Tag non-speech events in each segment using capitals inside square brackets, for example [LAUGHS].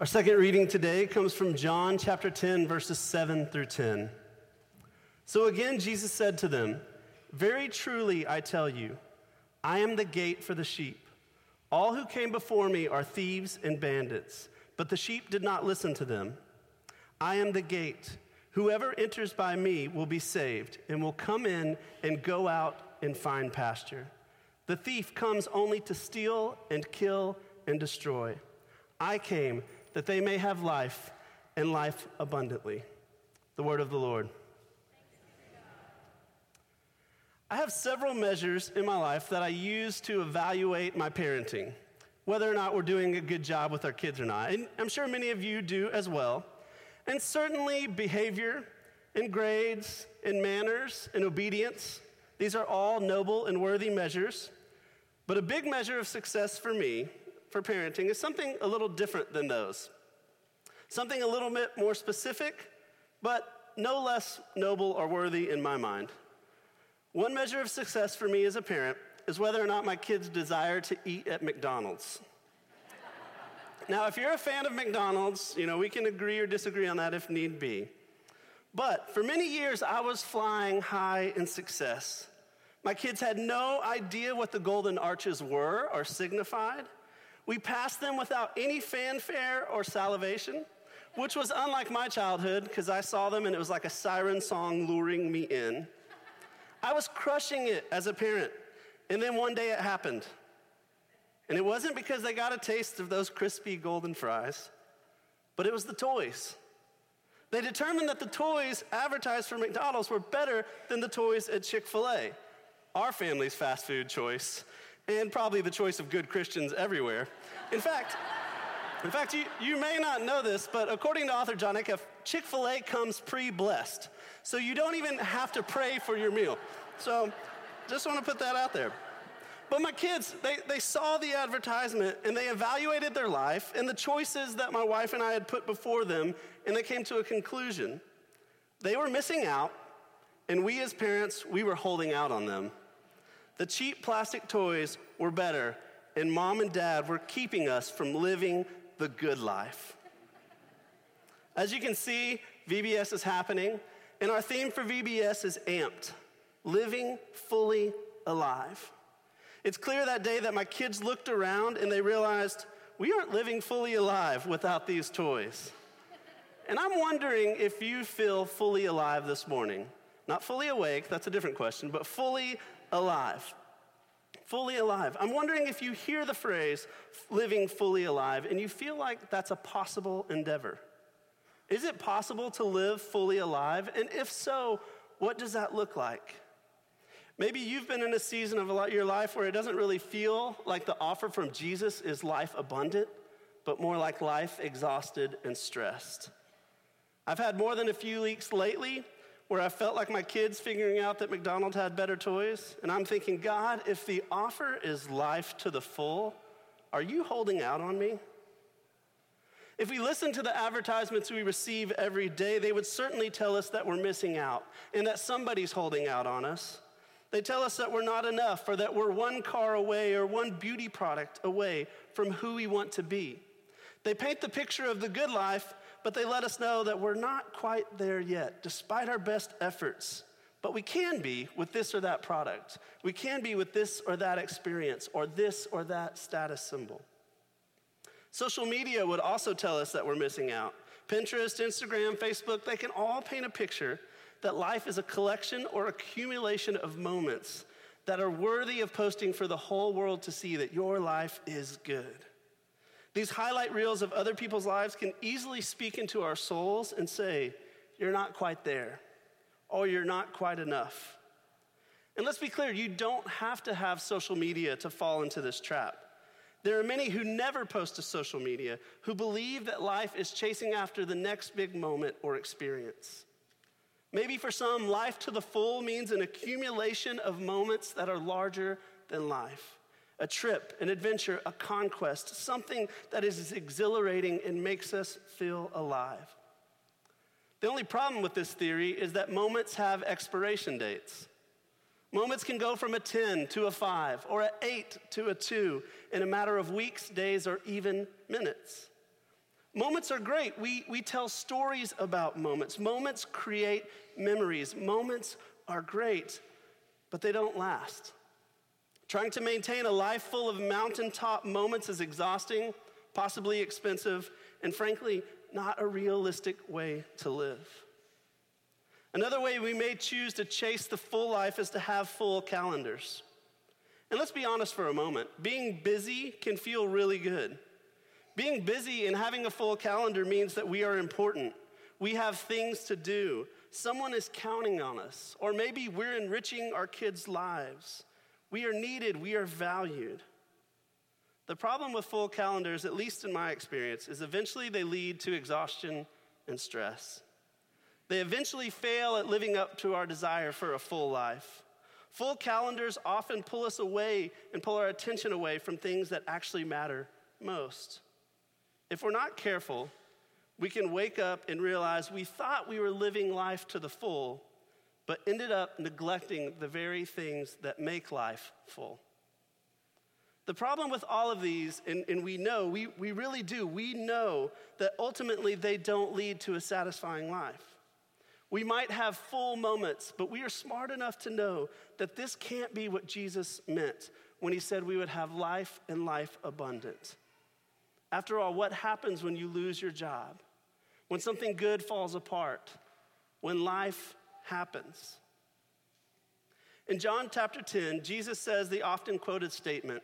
Our second reading today comes from John chapter 10, verses 7 through 10. So again, Jesus said to them, Very truly I tell you, I am the gate for the sheep. All who came before me are thieves and bandits, but the sheep did not listen to them. I am the gate. Whoever enters by me will be saved and will come in and go out and find pasture. The thief comes only to steal and kill and destroy. I came that they may have life and life abundantly. The word of the Lord. I have several measures in my life that I use to evaluate my parenting, whether or not we're doing a good job with our kids or not. And I'm sure many of you do as well. And certainly behavior and grades and manners and obedience, these are all noble and worthy measures. But a big measure of success for me for parenting is something a little different than those. Something a little bit more specific, but no less noble or worthy in my mind. One measure of success for me as a parent is whether or not my kids desire to eat at McDonald's. now, if you're a fan of McDonald's, you know, we can agree or disagree on that if need be. But for many years, I was flying high in success. My kids had no idea what the golden arches were or signified. We passed them without any fanfare or salivation, which was unlike my childhood because I saw them and it was like a siren song luring me in. I was crushing it as a parent. And then one day it happened. And it wasn't because they got a taste of those crispy golden fries, but it was the toys. They determined that the toys advertised for McDonald's were better than the toys at Chick fil A, our family's fast food choice and probably the choice of good Christians everywhere. In fact, in fact, you, you may not know this, but according to author Jon Acuff, Chick fil A comes pre blessed. So you don't even have to pray for your meal. So just want to put that out there. But my kids, they, they saw the advertisement and they evaluated their life and the choices that my wife and I had put before them, and they came to a conclusion. They were missing out, and we as parents, we were holding out on them. The cheap plastic toys were better, and mom and dad were keeping us from living the good life. As you can see, VBS is happening, and our theme for VBS is amped living fully alive. It's clear that day that my kids looked around and they realized we aren't living fully alive without these toys. And I'm wondering if you feel fully alive this morning. Not fully awake, that's a different question, but fully alive. Fully alive. I'm wondering if you hear the phrase living fully alive and you feel like that's a possible endeavor. Is it possible to live fully alive? And if so, what does that look like? Maybe you've been in a season of your life where it doesn't really feel like the offer from Jesus is life abundant, but more like life exhausted and stressed. I've had more than a few weeks lately where I felt like my kids figuring out that McDonald's had better toys. And I'm thinking, God, if the offer is life to the full, are you holding out on me? If we listen to the advertisements we receive every day, they would certainly tell us that we're missing out and that somebody's holding out on us. They tell us that we're not enough or that we're one car away or one beauty product away from who we want to be. They paint the picture of the good life but they let us know that we're not quite there yet, despite our best efforts. But we can be with this or that product. We can be with this or that experience or this or that status symbol. Social media would also tell us that we're missing out. Pinterest, Instagram, Facebook, they can all paint a picture that life is a collection or accumulation of moments that are worthy of posting for the whole world to see that your life is good. These highlight reels of other people's lives can easily speak into our souls and say, You're not quite there, or you're not quite enough. And let's be clear, you don't have to have social media to fall into this trap. There are many who never post to social media who believe that life is chasing after the next big moment or experience. Maybe for some, life to the full means an accumulation of moments that are larger than life a trip, an adventure, a conquest, something that is exhilarating and makes us feel alive. The only problem with this theory is that moments have expiration dates. Moments can go from a 10 to a 5 or an 8 to a 2 in a matter of weeks, days, or even minutes. Moments are great. We, we tell stories about moments. Moments create memories. Moments are great, but they don't last. Trying to maintain a life full of mountaintop moments is exhausting, possibly expensive, and frankly, not a realistic way to live. Another way we may choose to chase the full life is to have full calendars. And let's be honest for a moment being busy can feel really good. Being busy and having a full calendar means that we are important. We have things to do. Someone is counting on us. Or maybe we're enriching our kids' lives. We are needed, we are valued. The problem with full calendars, at least in my experience, is eventually they lead to exhaustion and stress. They eventually fail at living up to our desire for a full life. Full calendars often pull us away and pull our attention away from things that actually matter most. If we're not careful, we can wake up and realize we thought we were living life to the full, but ended up neglecting the very things that make life full. The problem with all of these, and, and, we know, we, we really do, we know that ultimately they don't lead to a satisfying life. We might have full moments, but we are smart enough to know that this can't be what Jesus meant when he said we would have life and life abundant. After all, what happens when you lose your job? When something good falls apart? When life happens? In John chapter 10, Jesus says the often quoted statement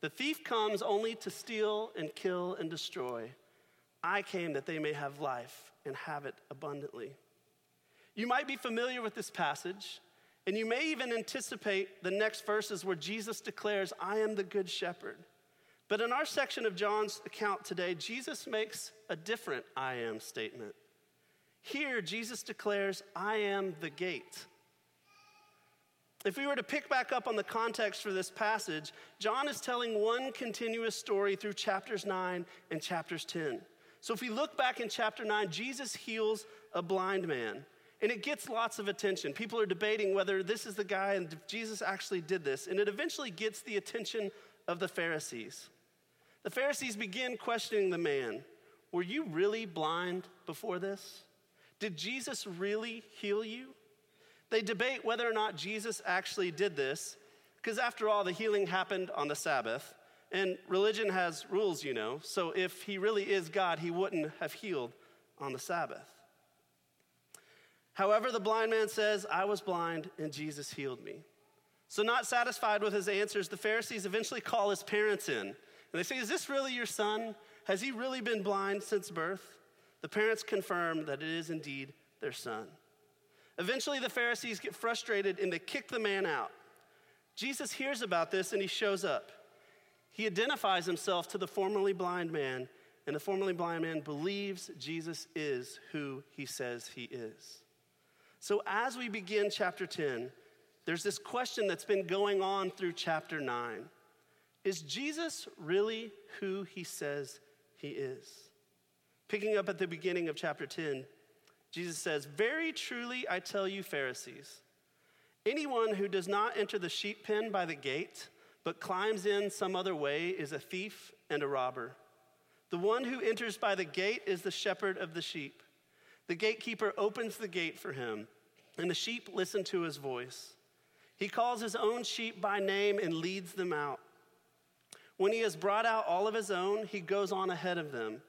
The thief comes only to steal and kill and destroy. I came that they may have life and have it abundantly. You might be familiar with this passage, and you may even anticipate the next verses where Jesus declares, I am the good shepherd. But in our section of John's account today, Jesus makes a different I am statement. Here, Jesus declares, I am the gate. If we were to pick back up on the context for this passage, John is telling one continuous story through chapters 9 and chapters 10. So if we look back in chapter 9, Jesus heals a blind man. And it gets lots of attention. People are debating whether this is the guy and if Jesus actually did this. And it eventually gets the attention of the Pharisees. The Pharisees begin questioning the man Were you really blind before this? Did Jesus really heal you? They debate whether or not Jesus actually did this, because after all, the healing happened on the Sabbath. And religion has rules, you know. So if he really is God, he wouldn't have healed on the Sabbath. However, the blind man says, I was blind and Jesus healed me. So, not satisfied with his answers, the Pharisees eventually call his parents in. And they say, Is this really your son? Has he really been blind since birth? The parents confirm that it is indeed their son. Eventually, the Pharisees get frustrated and they kick the man out. Jesus hears about this and he shows up. He identifies himself to the formerly blind man, and the formerly blind man believes Jesus is who he says he is. So, as we begin chapter 10, there's this question that's been going on through chapter 9 Is Jesus really who he says he is? Picking up at the beginning of chapter 10, Jesus says, Very truly I tell you, Pharisees, anyone who does not enter the sheep pen by the gate, but climbs in some other way, is a thief and a robber. The one who enters by the gate is the shepherd of the sheep. The gatekeeper opens the gate for him, and the sheep listen to his voice. He calls his own sheep by name and leads them out. When he has brought out all of his own, he goes on ahead of them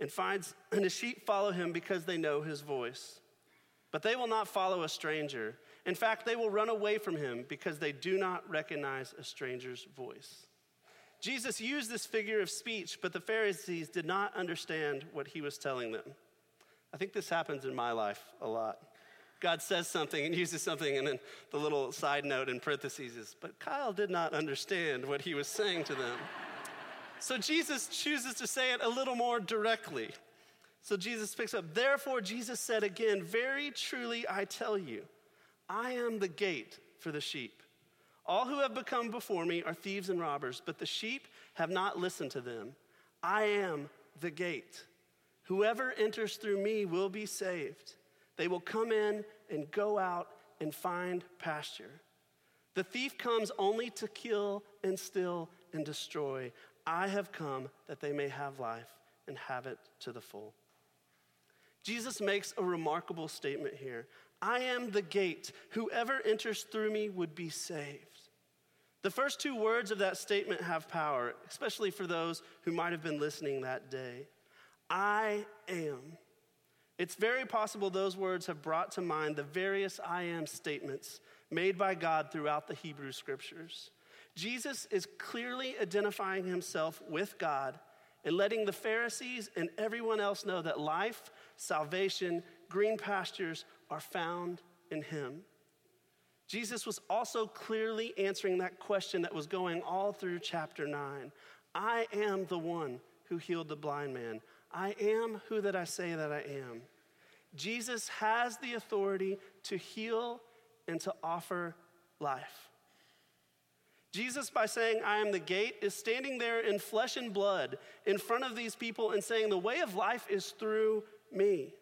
and finds and the sheep follow him because they know his voice. But they will not follow a stranger. In fact, they will run away from him because they do not recognize a stranger's voice. Jesus used this figure of speech, but the Pharisees did not understand what he was telling them. I think this happens in my life a lot. God says something and uses something, and then the little side note in parentheses is, but Kyle did not understand what he was saying to them. So Jesus chooses to say it a little more directly. So Jesus picks up, therefore, Jesus said again, Very truly I tell you, I am the gate for the sheep. All who have become before me are thieves and robbers, but the sheep have not listened to them. I am the gate. Whoever enters through me will be saved. They will come in and go out and find pasture. The thief comes only to kill and steal and destroy. I have come that they may have life and have it to the full. Jesus makes a remarkable statement here I am the gate. Whoever enters through me would be saved. The first two words of that statement have power, especially for those who might have been listening that day. I am. It's very possible those words have brought to mind the various I am statements made by God throughout the Hebrew scriptures. Jesus is clearly identifying himself with God and letting the Pharisees and everyone else know that life, salvation, green pastures are found in him. Jesus was also clearly answering that question that was going all through chapter 9. I am the one who healed the blind man. I am who that I say that I am. Jesus has the authority to heal and to offer life. Jesus, by saying, I am the gate, is standing there in flesh and blood in front of these people and saying, The way of life is through me.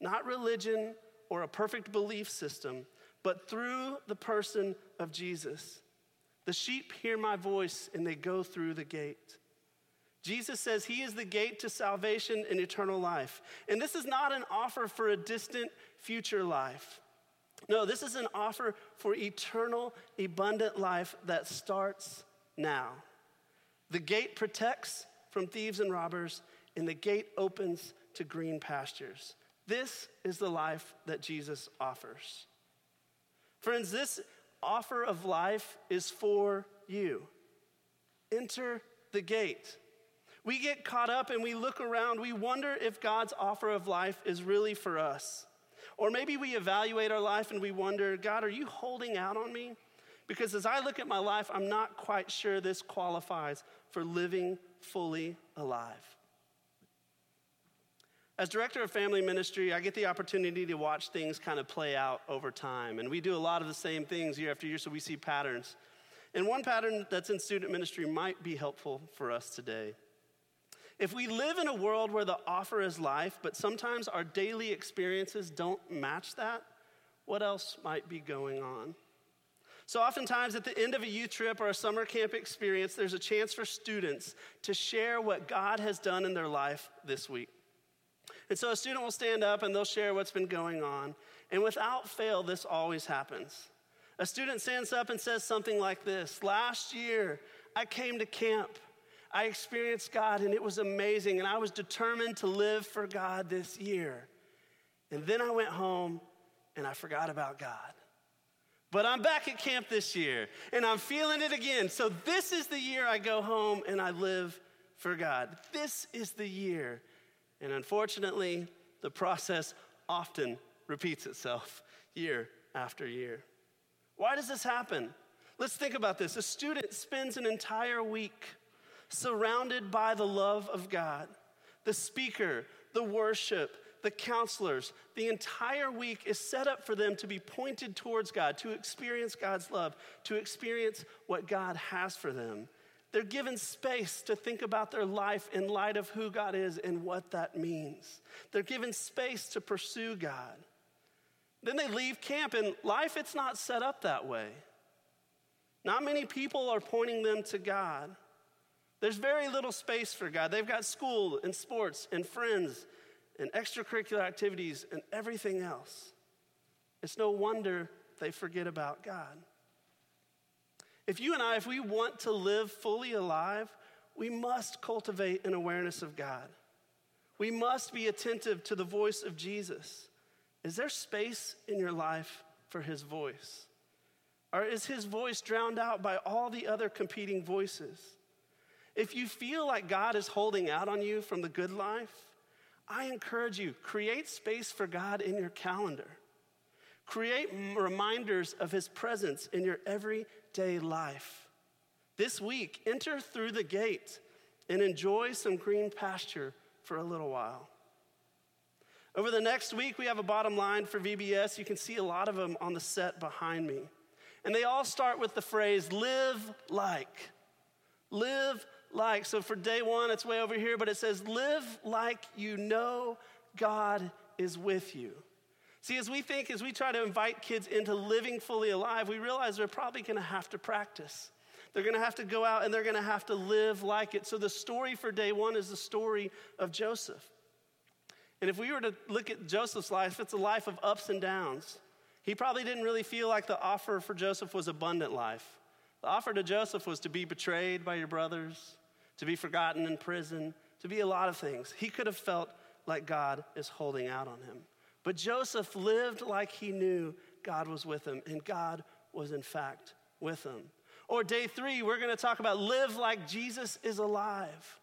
Not religion or a perfect belief system, but through the person of Jesus. The sheep hear my voice and they go through the gate. Jesus says he is the gate to salvation and eternal life. And this is not an offer for a distant future life. No, this is an offer for eternal, abundant life that starts now. The gate protects from thieves and robbers, and the gate opens to green pastures. This is the life that Jesus offers. Friends, this offer of life is for you. Enter the gate. We get caught up and we look around, we wonder if God's offer of life is really for us. Or maybe we evaluate our life and we wonder, God, are you holding out on me? Because as I look at my life, I'm not quite sure this qualifies for living fully alive. As director of family ministry, I get the opportunity to watch things kind of play out over time. And we do a lot of the same things year after year, so we see patterns. And one pattern that's in student ministry might be helpful for us today. If we live in a world where the offer is life, but sometimes our daily experiences don't match that, what else might be going on? So, oftentimes at the end of a youth trip or a summer camp experience, there's a chance for students to share what God has done in their life this week. And so, a student will stand up and they'll share what's been going on. And without fail, this always happens. A student stands up and says something like this Last year, I came to camp I experienced God and it was amazing. And I was determined to live for God this year. And then I went home and I forgot about God. But I'm back at camp this year and I'm feeling it again. So this is the year I go home and I live for God. This is the year. And unfortunately, the process often repeats itself year after year. Why does this happen? Let's think about this. A student spends an entire week surrounded by the love of God. The speaker, the worship, the counselors, the entire week is set up for them to be pointed towards God, to experience God's love, to experience what God has for them. They're given space to think about their life in light of who God is and what that means. They're given space to pursue God. Then they leave camp, and life, it's not set up that way. Not many people are pointing them to God. There's very little space for God. They've got school and sports and friends and extracurricular activities and everything else. It's no wonder they forget about God. If you and I, if we want to live fully alive, we must cultivate an awareness of God. We must be attentive to the voice of Jesus. Is there space in your life for his voice? Or is his voice drowned out by all the other competing voices? If you feel like God is holding out on you from the good life, I encourage you, create space for God in your calendar. Create reminders of his presence in your everyday life. This week, enter through the gate and enjoy some green pasture for a little while. Over the next week, we have a bottom line for VBS. You can see a lot of them on the set behind me. And they all start with the phrase live like. Live like. So for day one, it's way over here, but it says, live like you know God is with you. See, as we think, as we try to invite kids into living fully alive, we realize they're probably gonna have to practice. They're to have to go out and they're to have to live like it. So the story for day one is the story of Joseph. And if we were to look at Joseph's life, it's a life of ups and downs. He probably didn't really feel like the offer for Joseph was abundant life. The offer to Joseph was to be betrayed by your brothers, to be forgotten in prison, to be a lot of things. He could have felt like God is holding out on him. But Joseph lived like he knew God was with him, and God was in fact with him. Or day three, we're going to talk about live like Jesus is alive.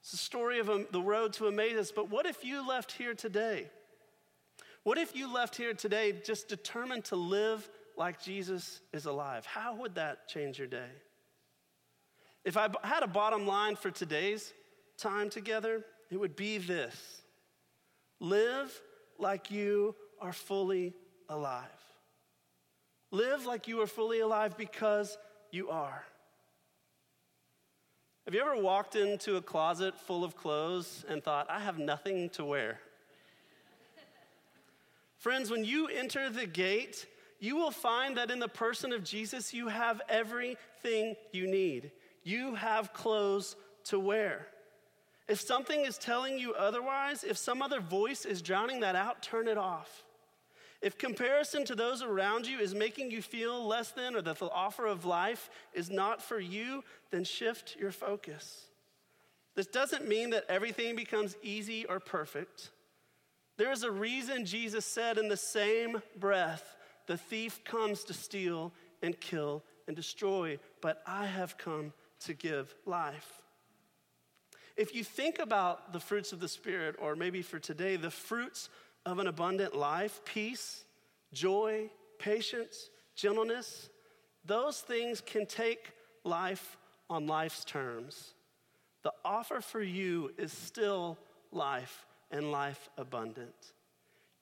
It's the story of um, the road to Emmaus. But what if you left here today? What if you left here today just determined to live like Jesus is alive? How would that change your day? If I had a bottom line for today's time together, it would be this live like you are fully alive. Live like you are fully alive because you are. Have you ever walked into a closet full of clothes and thought, I have nothing to wear? [LAUGHS] Friends, when you enter the gate, you will find that in the person of Jesus, you have everything you need. You have clothes to wear. If something is telling you otherwise, if some other voice is drowning that out, turn it off. If comparison to those around you is making you feel less than or that the offer of life is not for you, then shift your focus. This doesn't mean that everything becomes easy or perfect. There is a reason Jesus said in the same breath, the thief comes to steal and kill and destroy, but I have come to give life. If you think about the fruits of the Spirit, or maybe for today, the fruits of an abundant life peace, joy, patience, gentleness those things can take life on life's terms. The offer for you is still life and life abundant.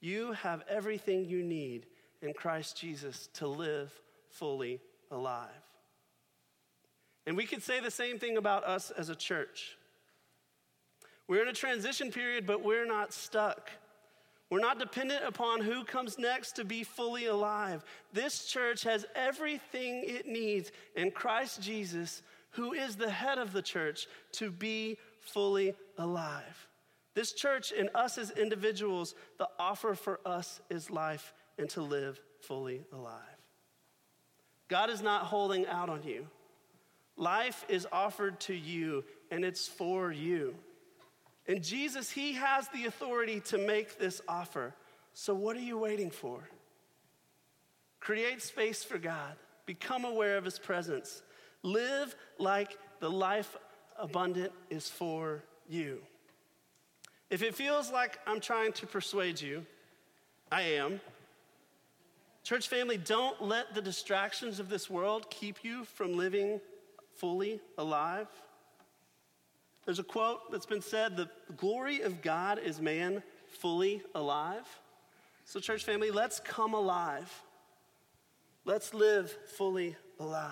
You have everything you need in Christ Jesus to live fully alive. And we could say the same thing about us as a church. We're in a transition period, but we're not stuck. We're not dependent upon who comes next to be fully alive. This church has everything it needs in Christ Jesus, who is the head of the church, to be fully alive. This church and us as individuals, the offer for us is life and to live fully alive. God is not holding out on you. Life is offered to you and it's for you. And Jesus, He has the authority to make this offer. So, what are you waiting for? Create space for God, become aware of His presence, live like the life abundant is for you. If it feels like I'm trying to persuade you, I am. Church family, don't let the distractions of this world keep you from living fully alive. There's a quote that's been said the glory of God is man fully alive. So, church family, let's come alive. Let's live fully alive.